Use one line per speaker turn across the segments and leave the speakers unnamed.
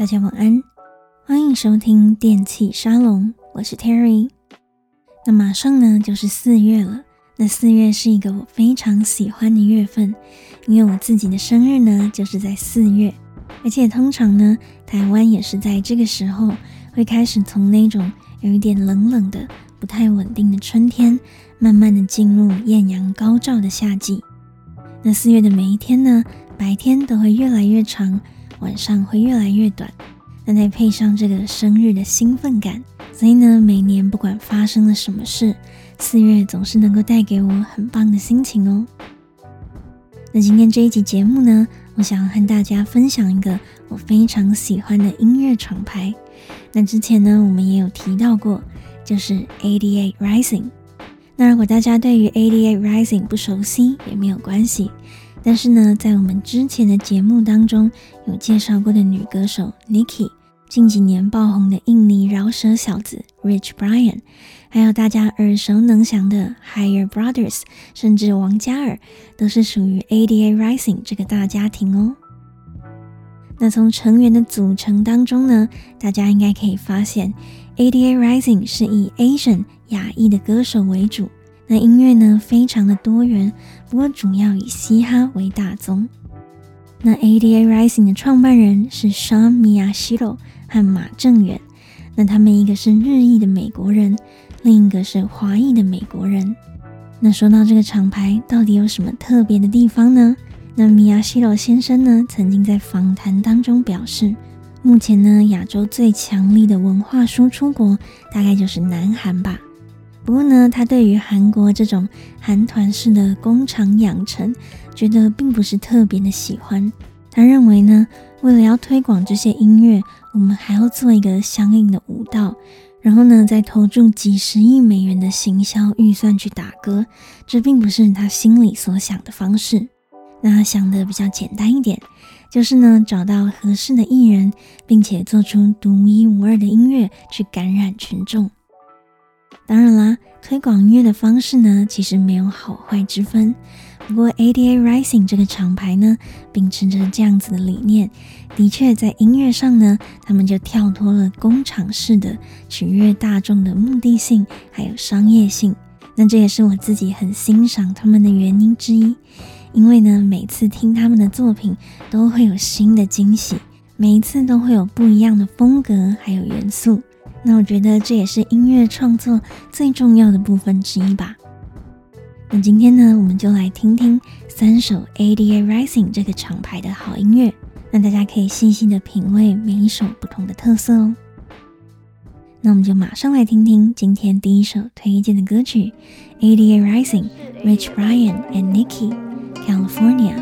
大家晚安，欢迎收听电器沙龙，我是 Terry。那马上呢就是四月了，那四月是一个我非常喜欢的月份，因为我自己的生日呢就是在四月，而且通常呢台湾也是在这个时候会开始从那种有一点冷冷的、不太稳定的春天，慢慢的进入艳阳高照的夏季。那四月的每一天呢，白天都会越来越长。晚上会越来越短，那再配上这个生日的兴奋感，所以呢，每年不管发生了什么事，四月总是能够带给我很棒的心情哦。那今天这一集节目呢，我想和大家分享一个我非常喜欢的音乐厂牌。那之前呢，我们也有提到过，就是88 Rising。那如果大家对于88 Rising 不熟悉，也没有关系。但是呢，在我们之前的节目当中有介绍过的女歌手 Nicki，近几年爆红的印尼饶舌小子 Rich Brian，还有大家耳熟能详的 Higher Brothers，甚至王嘉尔，都是属于 ADA Rising 这个大家庭哦。那从成员的组成当中呢，大家应该可以发现，ADA Rising 是以 Asian 亚裔的歌手为主。那音乐呢，非常的多元，不过主要以嘻哈为大宗。那 ADA Rising 的创办人是 Sean Miyashiro 和马正远，那他们一个是日裔的美国人，另一个是华裔的美国人。那说到这个厂牌到底有什么特别的地方呢？那 Miyashiro 先生呢，曾经在访谈当中表示，目前呢，亚洲最强力的文化输出国大概就是南韩吧。不过呢，他对于韩国这种韩团式的工厂养成，觉得并不是特别的喜欢。他认为呢，为了要推广这些音乐，我们还要做一个相应的舞蹈，然后呢，再投注几十亿美元的行销预算去打歌，这并不是他心里所想的方式。那想的比较简单一点，就是呢，找到合适的艺人，并且做出独一无二的音乐去感染群众。当然啦，推广音乐的方式呢，其实没有好坏之分。不过 ADA Rising 这个厂牌呢，秉持着这样子的理念，的确在音乐上呢，他们就跳脱了工厂式的取悦大众的目的性，还有商业性。那这也是我自己很欣赏他们的原因之一。因为呢，每次听他们的作品，都会有新的惊喜，每一次都会有不一样的风格，还有元素。那我觉得这也是音乐创作最重要的部分之一吧。那今天呢，我们就来听听三首 A D A Rising 这个厂牌的好音乐。那大家可以细细的品味每一首不同的特色哦。那我们就马上来听听今天第一首推荐的歌曲 A D A Rising、Rich Brian and niki california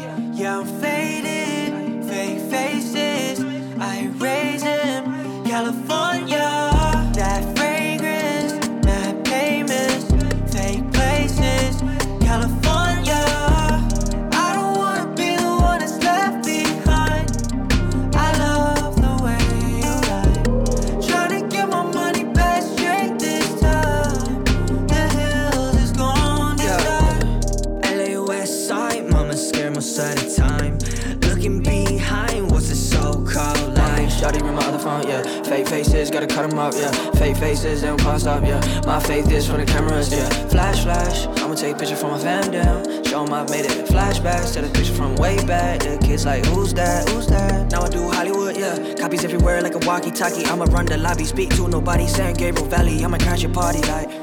picture from a fam down, Show
them I've made it flashbacks to the picture from way back. The kids like, who's that? Who's that? Now I do Hollywood, yeah. Copies everywhere like a walkie talkie. I'ma run the lobby, speak to nobody. San Gabriel Valley, I'ma crash your party like.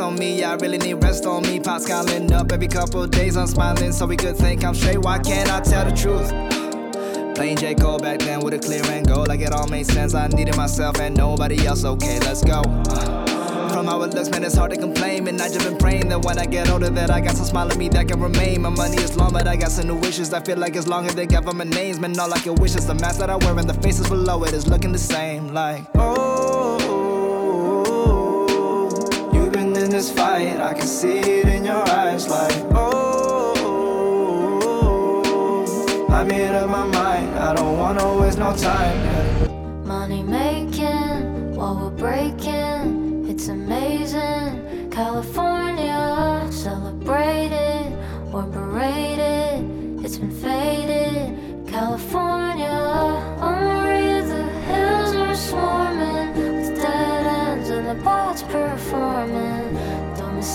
On me. I really need rest on me. Pops calling up every couple days. I'm smiling so we could think I'm straight. Why can't I tell the truth? Playing J. Cole back then with a clear and goal. Like it all made sense. I needed myself and nobody else. Okay, let's go. From how it looks, man, it's hard to complain. And I just been praying that when I get older, that I got some smile on me that can remain. My money is long, but I got some new wishes. I feel like it's longer than government names. Man, all I can wish is the mask that I wear and the faces below it is looking the same. Like, oh, this fight. I can see it in your eyes, like, oh, I made up my mind. I don't wanna waste no time. Yeah.
Money making while we're breaking, it's amazing. California,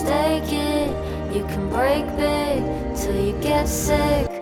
Don't it, you can break big till you get sick.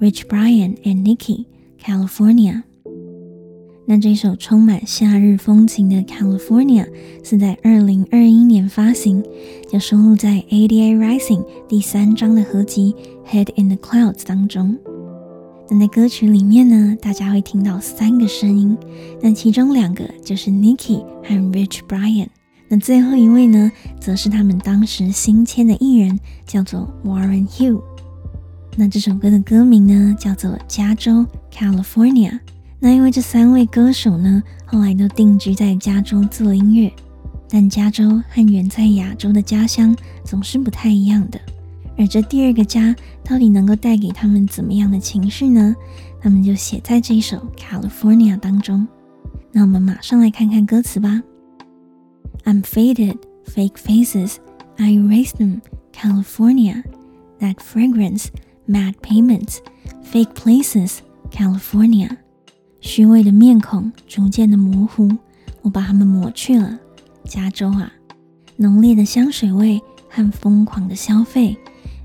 Rich Brian and Nicki California。那这首充满夏日风情的 California 是在二零二一年发行，就收录在 ADA Rising 第三张的合集《Head in the Clouds》当中。那在歌曲里面呢，大家会听到三个声音，那其中两个就是 Nicki 和 Rich Brian。那最后一位呢，则是他们当时新签的艺人，叫做 Warren Hugh。那这首歌的歌名呢，叫做《加州 California》。那因为这三位歌手呢，后来都定居在加州做音乐，但加州和远在亚洲的家乡总是不太一样的。而这第二个家到底能够带给他们怎么样的情绪呢？他们就写在这一首《California》当中。那我们马上来看看歌词吧。I'm faded, fake faces, I erase them, California. That fragrance, mad payments, fake places, California. 虚伪的面孔逐渐的模糊，我把它们抹去了。加州啊，浓烈的香水味和疯狂的消费，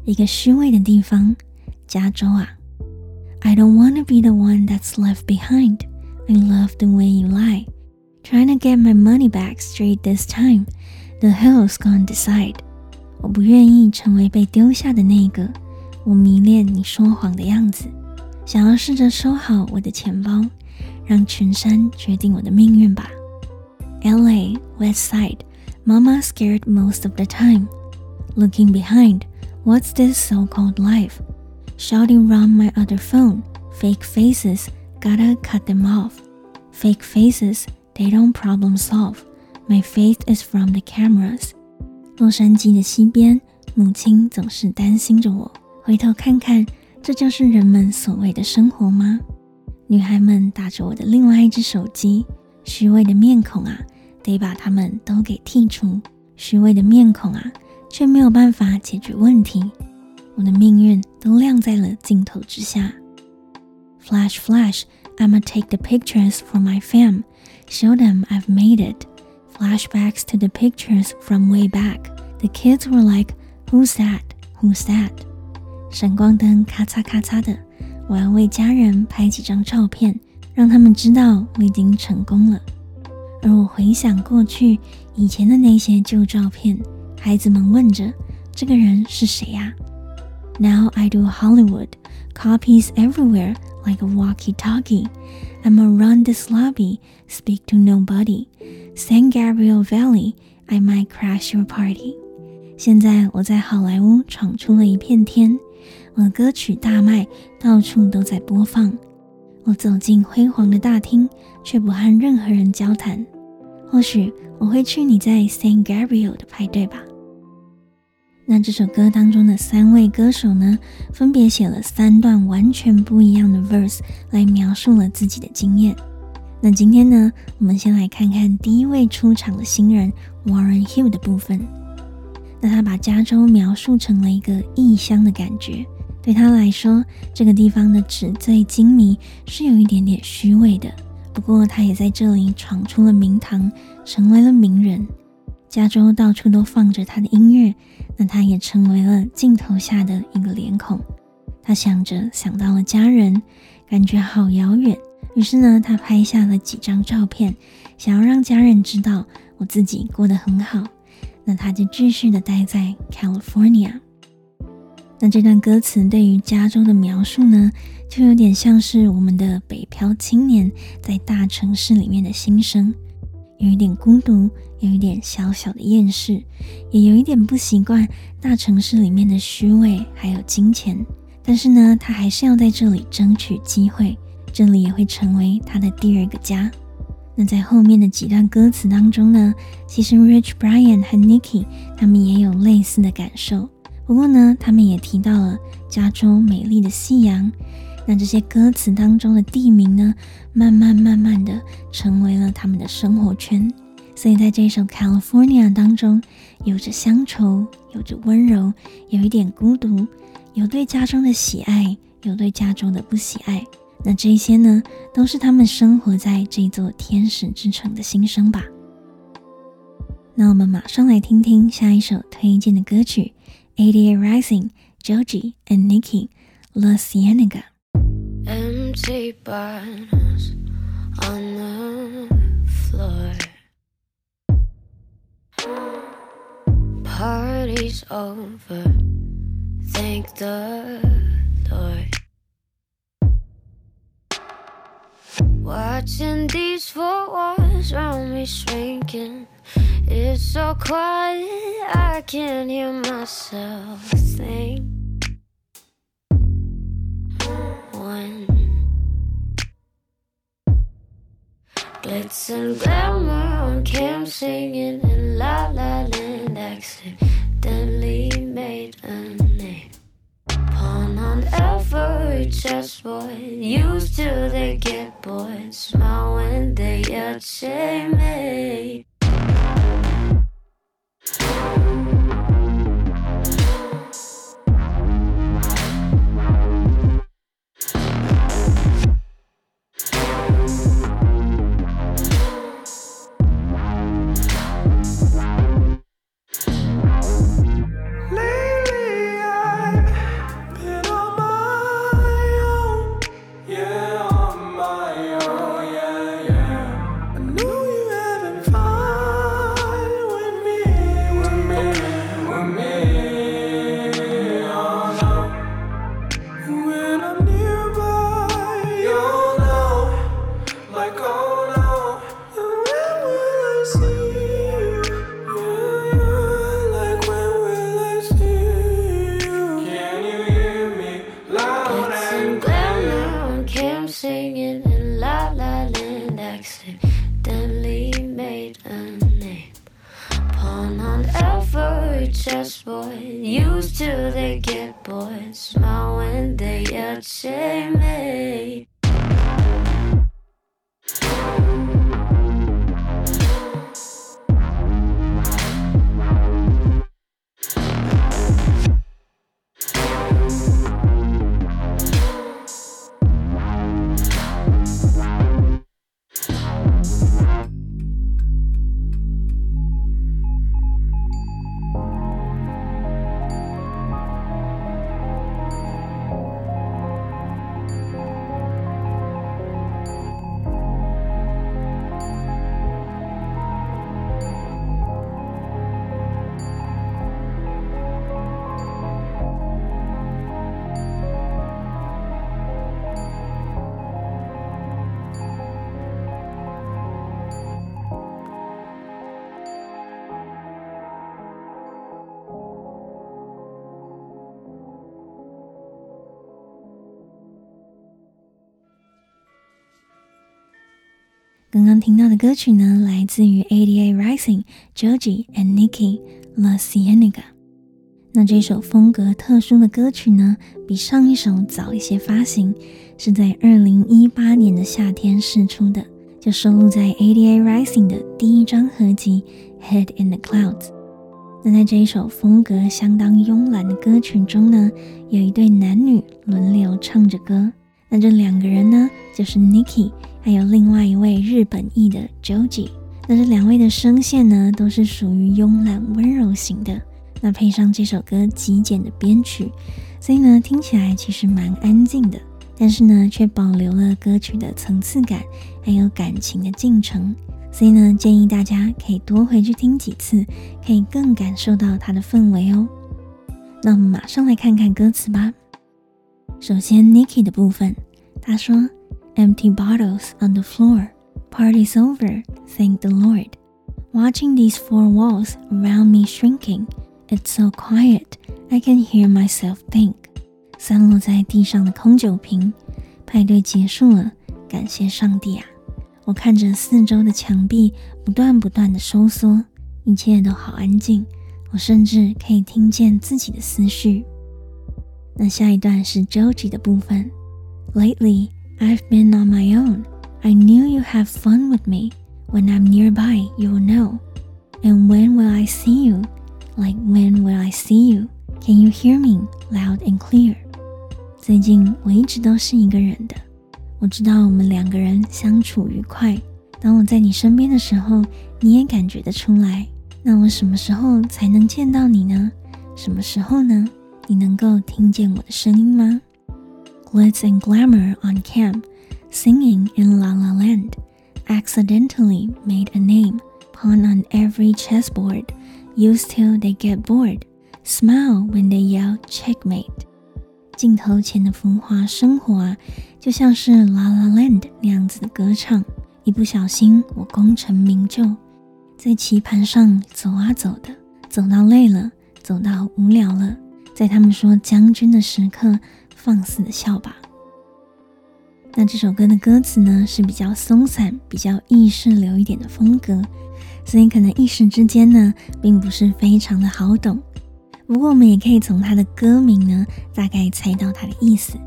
一个虚伪的地方。加州啊，I don't wanna be the one that's left behind. I love the way you lie. Trying to get my money back straight this time. The hell's gonna decide. 我不愿意成为被丢下的那个。 我迷恋你说谎的样子，想要试着收好我的钱包，让群山决定我的命运吧。L.A. West Side, Mama scared most of the time. Looking behind, what's this so-called life? Shouting round my other phone, fake faces, gotta cut them off. Fake faces. They don't problem solve. My faith is from the cameras. 洛杉矶的西边，母亲总是担心着我。 回头看看，这就是人们所谓的生活吗？女孩们打着我的另外一只手机，虚伪的面孔啊，得把它们都给剔除。虚伪的面孔啊，却没有办法解决问题。我的命运都亮在了镜头之下。Flash, flash, I'ma take the pictures for my fam. Show them I've made it. Flashbacks to the pictures from way back. The kids were like, Who's that? Who's that? 闪光灯咔嚓咔嚓的，我要为家人拍几张照片，让他们知道我已经成功了。而我回想过去以前的那些旧照片，孩子们问着：“这个人是谁呀？”Now I do Hollywood, copies everywhere like a walkie-talkie. I'm around this lobby, speak to nobody. San Gabriel Valley, I might crash your party. 现在我在好莱坞闯出了一片天，我的歌曲大卖，到处都在播放。我走进辉煌的大厅，却不和任何人交谈。或许我会去你在 Saint Gabriel 的派对吧。那这首歌当中的三位歌手呢，分别写了三段完全不一样的 verse 来描述了自己的经验。那今天呢，我们先来看看第一位出场的新人 Warren Hill 的部分。那他把加州描述成了一个异乡的感觉，对他来说，这个地方的纸醉金迷是有一点点虚伪的。不过他也在这里闯出了名堂，成为了名人。加州到处都放着他的音乐。那他也成为了镜头下的一个脸孔。他想着想到了家人，感觉好遥远。于是呢，他拍下了几张照片，想要让家人知道我自己过得很好。那他就继续的待在 California。那这段歌词对于加州的描述呢，就有点像是我们的北漂青年在大城市里面的心声。有一点孤独，有一点小小的厌世，也有一点不习惯大城市里面的虚伪还有金钱。但是呢，他还是要在这里争取机会，这里也会成为他的第二个家。那在后面的几段歌词当中呢，其实 Rich Brian 和 Nikki 他们也有类似的感受。不过呢，他们也提到了加州美丽的夕阳。那这些歌词当中的地名呢，慢慢慢慢的成为了他们的生活圈。所以在这首《California》当中，有着乡愁，有着温柔，有一点孤独，有对家中的喜爱，有对家中的不喜爱。那这些呢，都是他们生活在这座天使之城的心声吧。那我们马上来听听下一首推荐的歌曲《88 Rising》，Joji and Nikki La
Cienega。Empty bottles on the floor. Party's over. Thank the Lord. Watching these four walls around me shrinking. It's so quiet, I can't hear myself think.
One.
Glitz
and
glamour on cam singing in La La Land accidentally made a on chessboard, used to they get bored. Smile when they are me.
刚刚听到的歌曲呢，来自于 Ada Rising Joji and Nikki，La Cienega。那这首风格特殊的歌曲呢，比上一首早一些发行，是在二零一八年的夏天试出的，就收录在 Ada Rising 的第一张合集《Head in the Clouds》。那在这一首风格相当慵懒的歌曲中呢，有一对男女轮流唱着歌。那这两个人呢，就是 Nicky。还有另外一位日本裔的 Joji，那这两位的声线呢，都是属于慵懒温柔型的。那配上这首歌极简的编曲，所以呢，听起来其实蛮安静的，但是呢，却保留了歌曲的层次感，还有感情的进程。所以呢，建议大家可以多回去听几次，可以更感受到它的氛围哦。那我们马上来看看歌词吧。首先，Nikki 的部分，他说。Empty bottles on the floor. Party's over, thank the Lord. Watching these four walls around me shrinking. It's so quiet, I can hear myself think. 散落在地上的空酒瓶，派对结束了，感谢上帝啊！我看着四周的墙壁不断不断的收缩，一切都好安静，我甚至可以听见自己的思绪。那下一段是 Joji 的部分，Lately。I've been on my own. I knew you have fun with me. When I'm nearby, you'll know. And when will I see you? Like when will I see you? Can you hear me loud and clear? 最近我一直都是一个人的。我知道我们两个人相处愉快。当我在你身边的时候，你也感觉得出来。那我什么时候才能见到你呢？什么时候呢？ 你能够听见我的声音吗？Glitz and glamour on camp, singing in La La Land, accidentally made a name, pawn on every chessboard, use till they get bored, smile when they yell checkmate。镜头前的浮华生活啊，就像是 La La Land 那样子的歌唱，一不小心我功成名就，在棋盘上走啊走的，走到累了，走到无聊了，在他们说将军的时刻。放肆的笑吧。那这首歌的歌词呢，是比较松散、比较意识流一点的风格，所以可能一时之间呢，并不是非常的好懂。不过我们也可以从它的歌名呢，大概猜到它的意思。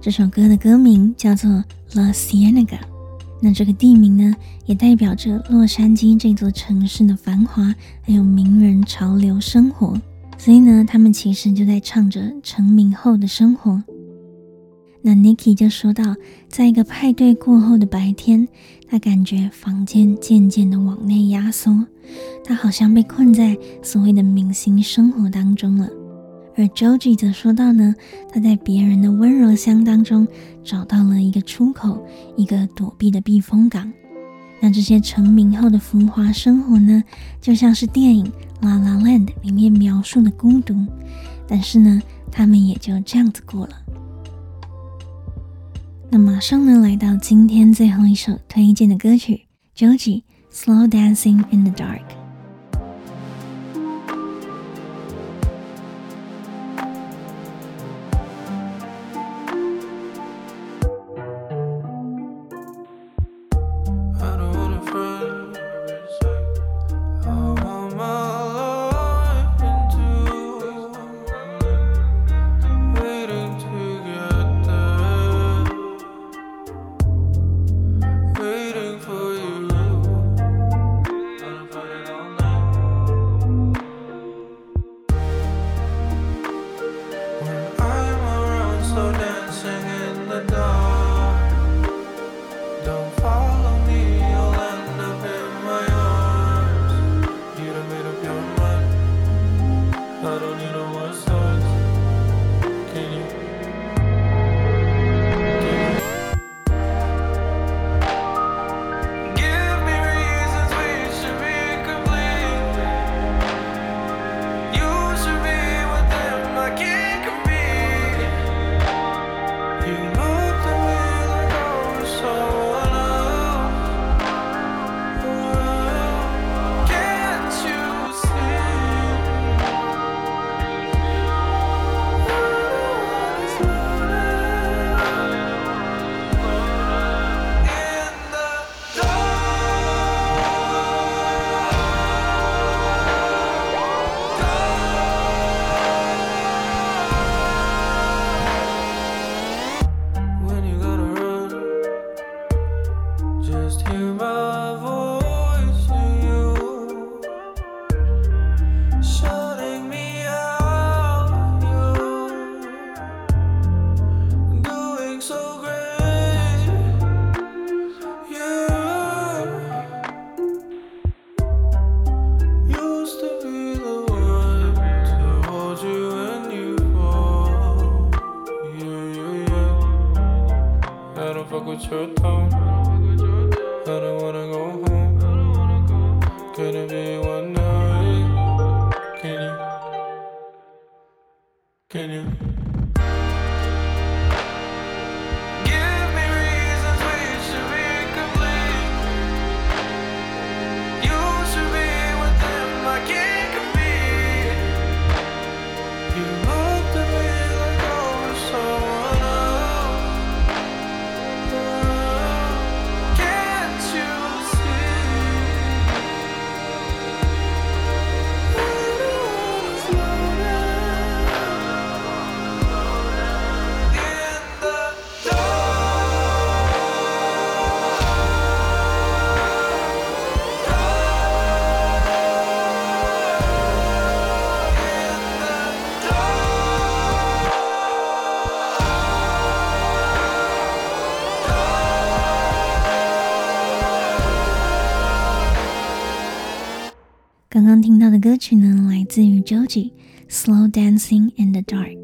这首歌的歌名叫做 La Cienega，那这个地名呢，也代表着洛杉矶这座城市的繁华，还有名人潮流生活。所以呢，他们其实就在唱着成名后的生活。那 Nicky 就说到，在一个派对过后的白天，他感觉房间渐渐的往内压缩，他好像被困在所谓的明星生活当中了。而 Joji 则说到呢，他在别人的温柔乡当中找到了一个出口，一个躲避的避风港。那这些成名后的浮华生活呢，就像是电影。La La Land 里面描述的孤独，但是呢，他们也就这样子过了。那马上呢，来到今天最后一首推荐的歌曲，Joji Slow Dancing in the Dark。歌曲呢，来自于 Joji，《Slow Dancing in the Dark》。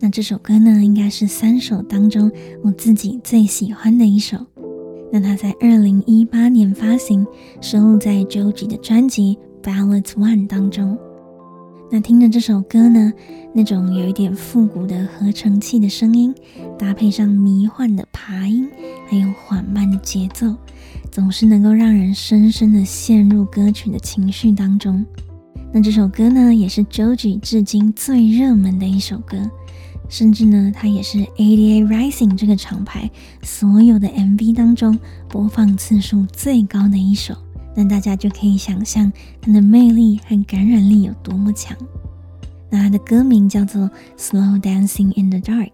那这首歌呢，应该是三首当中我自己最喜欢的一首。那它在二零一八年发行，收录在 Joji 的专辑《Ballads One》当中。那听着这首歌呢，那种有一点复古的合成器的声音，搭配上迷幻的爬音，还有缓慢的节奏。总是能够让人深深的陷入歌曲的情绪当中。那这首歌呢，也是 Joji 至今最热门的一首歌，甚至呢，它也是 A D A Rising 这个厂牌所有的 MV 当中播放次数最高的一首。那大家就可以想象它的魅力和感染力有多么强。那它的歌名叫做 Slow Dancing in the Dark，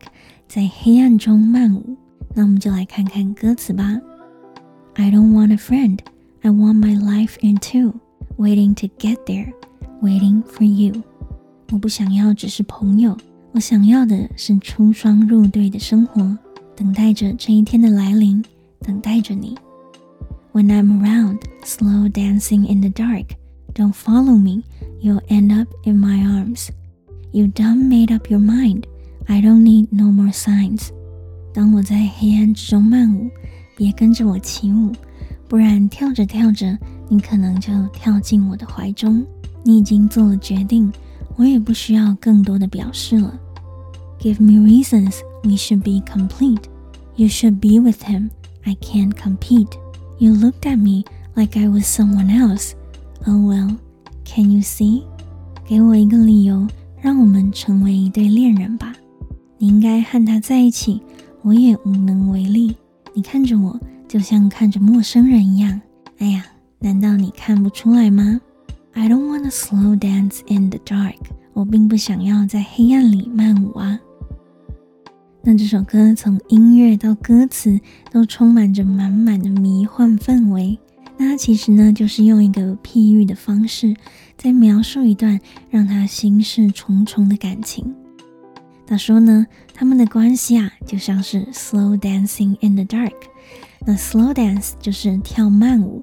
在黑暗中慢舞。那我们就来看看歌词吧。I don't want a friend, I want my life in two, waiting to get there, waiting for you。我不想要只是朋友，我想要的是出双入对的生活，等待着这一天的来临，等待着你。When I'm around, slow dancing in the dark, don't follow me, you'll end up in my arms. You done made up your mind, I don't need no more signs。当我在黑暗之中漫舞。 别跟着我起舞，不然跳着跳着，你可能就跳进我的怀中。你已经做了决定，我也不需要更多的表示了。Give me reasons, we should be complete. You should be with him, I can't compete. You looked at me like I was someone else. Oh well, can you see? 给我一个理由，让我们成为一对恋人吧。你应该和他在一起，我也无能为力。你看着我，就像看着陌生人一样。哎呀，难道你看不出来吗？I don't wanna slow dance in the dark。我并不想要在黑暗里慢舞啊。那这首歌从音乐到歌词都充满着满满的迷幻氛围。那它其实呢，就是用一个譬喻的方式，在描述一段让他心事重重的感情。他说呢，他们的关系啊，就像是 slow dancing in the dark。那 slow dance 就是跳慢舞。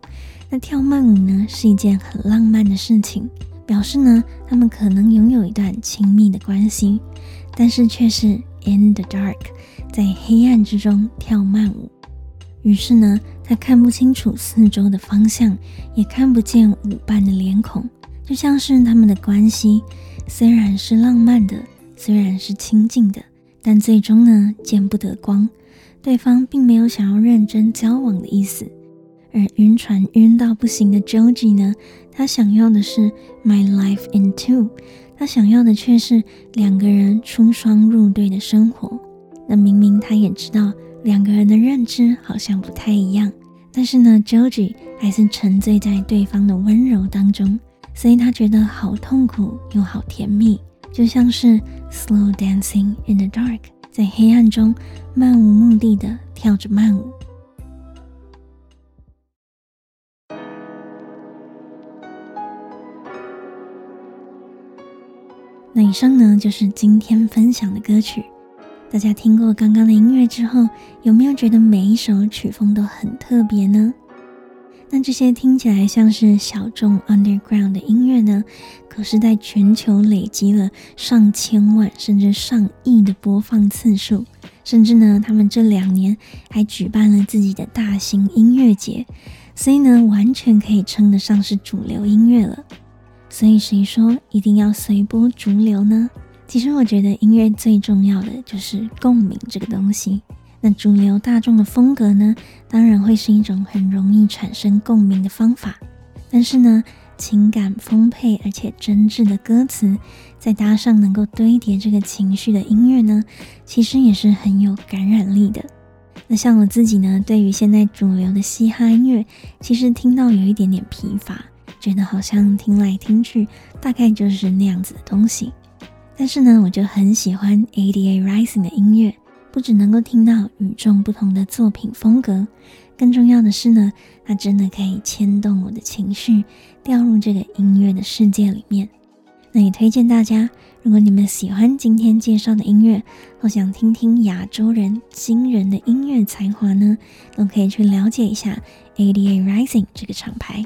那跳慢舞呢，是一件很浪漫的事情，表示呢，他们可能拥有一段亲密的关系，但是却是 in the dark，在黑暗之中跳慢舞。于是呢，他看不清楚四周的方向，也看不见舞伴的脸孔，就像是他们的关系虽然是浪漫的。虽然是亲近的，但最终呢，见不得光。对方并没有想要认真交往的意思。而晕船晕到不行的 Joji 呢，他想要的是 My life in two，他想要的却是两个人出双入对的生活。那明明他也知道两个人的认知好像不太一样，但是呢，Joji 还是沉醉在对方的温柔当中，所以他觉得好痛苦又好甜蜜。就像是 slow dancing in the dark，在黑暗中漫无目的的跳着慢舞。那以上呢，就是今天分享的歌曲。大家听过刚刚的音乐之后，有没有觉得每一首曲风都很特别呢？那这些听起来像是小众 underground 的音乐呢，可是在全球累积了上千万甚至上亿的播放次数，甚至呢，他们这两年还举办了自己的大型音乐节，所以呢，完全可以称得上是主流音乐了。所以谁说一定要随波逐流呢？其实我觉得音乐最重要的就是共鸣这个东西。那主流大众的风格呢，当然会是一种很容易产生共鸣的方法。但是呢，情感丰沛而且真挚的歌词，再搭上能够堆叠这个情绪的音乐呢，其实也是很有感染力的。那像我自己呢，对于现在主流的嘻哈音乐，其实听到有一点点疲乏，觉得好像听来听去，大概就是那样子的东西。但是呢，我就很喜欢 ADA Rising 的音乐。不只能够听到与众不同的作品风格，更重要的是呢，它真的可以牵动我的情绪，掉入这个音乐的世界里面。那也推荐大家，如果你们喜欢今天介绍的音乐，或想听听亚洲人惊人的音乐才华呢，都可以去了解一下 ADA Rising 这个厂牌。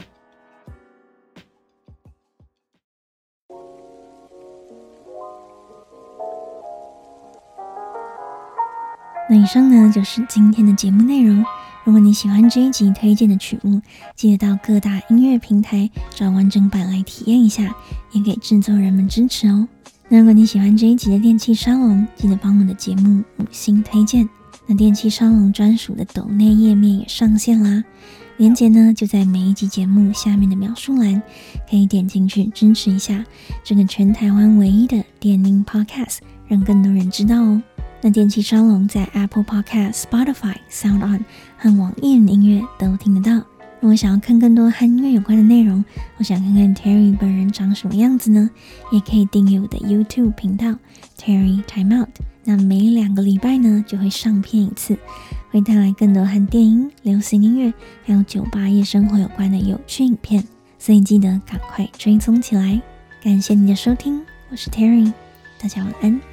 那以上呢，就是今天的节目内容。如果你喜欢这一集推荐的曲目，记得到各大音乐平台找完整版来体验一下，也给制作人们支持哦。那如果你喜欢这一集的电气沙龙，记得帮我的节目五星推荐。那电气沙龙专属的抖内页面也上线啦，链接呢就在每一集节目下面的描述栏，可以点进去支持一下这个全台湾唯一的电音 Podcast，让更多人知道哦。那电器沙龙在 Apple Podcast、Spotify、Sound On 和网易云音乐都听得到。如果想要看更多和音乐有关的内容，我想看看 Terry 本人长什么样子呢？也可以订阅我的 YouTube 频道 Terry Time Out。那每两个礼拜呢就会上片一次，会带来更多和电音、流行音乐还有酒吧夜生活有关的有趣影片，所以记得赶快追踪起来。感谢你的收听，我是 Terry，大家晚安。